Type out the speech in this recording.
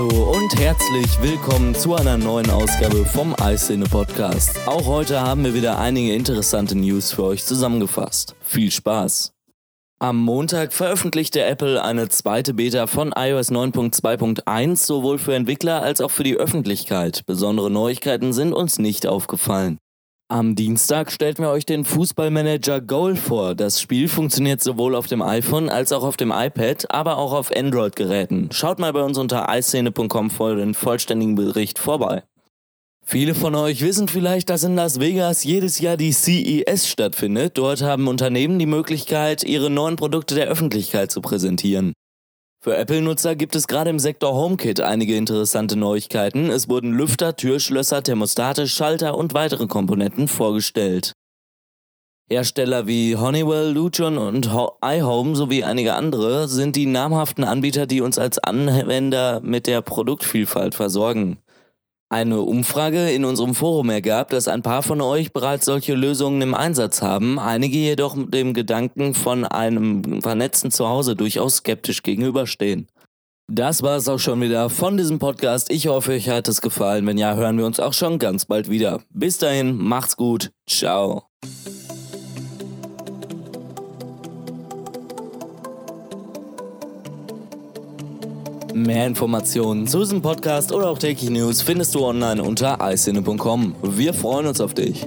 und herzlich willkommen zu einer neuen Ausgabe vom iScene Podcast. Auch heute haben wir wieder einige interessante News für euch zusammengefasst. Viel Spaß! Am Montag veröffentlichte Apple eine zweite Beta von iOS 9.2.1 sowohl für Entwickler als auch für die Öffentlichkeit. Besondere Neuigkeiten sind uns nicht aufgefallen. Am Dienstag stellten wir euch den Fußballmanager Goal vor. Das Spiel funktioniert sowohl auf dem iPhone als auch auf dem iPad, aber auch auf Android-Geräten. Schaut mal bei uns unter iScene.com für den vollständigen Bericht vorbei. Viele von euch wissen vielleicht, dass in Las Vegas jedes Jahr die CES stattfindet. Dort haben Unternehmen die Möglichkeit, ihre neuen Produkte der Öffentlichkeit zu präsentieren. Für Apple-Nutzer gibt es gerade im Sektor HomeKit einige interessante Neuigkeiten. Es wurden Lüfter, Türschlösser, Thermostate, Schalter und weitere Komponenten vorgestellt. Hersteller wie Honeywell, Lujon und iHome sowie einige andere sind die namhaften Anbieter, die uns als Anwender mit der Produktvielfalt versorgen. Eine Umfrage in unserem Forum ergab, dass ein paar von euch bereits solche Lösungen im Einsatz haben, einige jedoch dem Gedanken von einem vernetzten Zuhause durchaus skeptisch gegenüberstehen. Das war es auch schon wieder von diesem Podcast. Ich hoffe, euch hat es gefallen. Wenn ja, hören wir uns auch schon ganz bald wieder. Bis dahin, macht's gut. Ciao. Mehr Informationen zu diesem Podcast oder auch tägliche News findest du online unter icine.com. Wir freuen uns auf dich.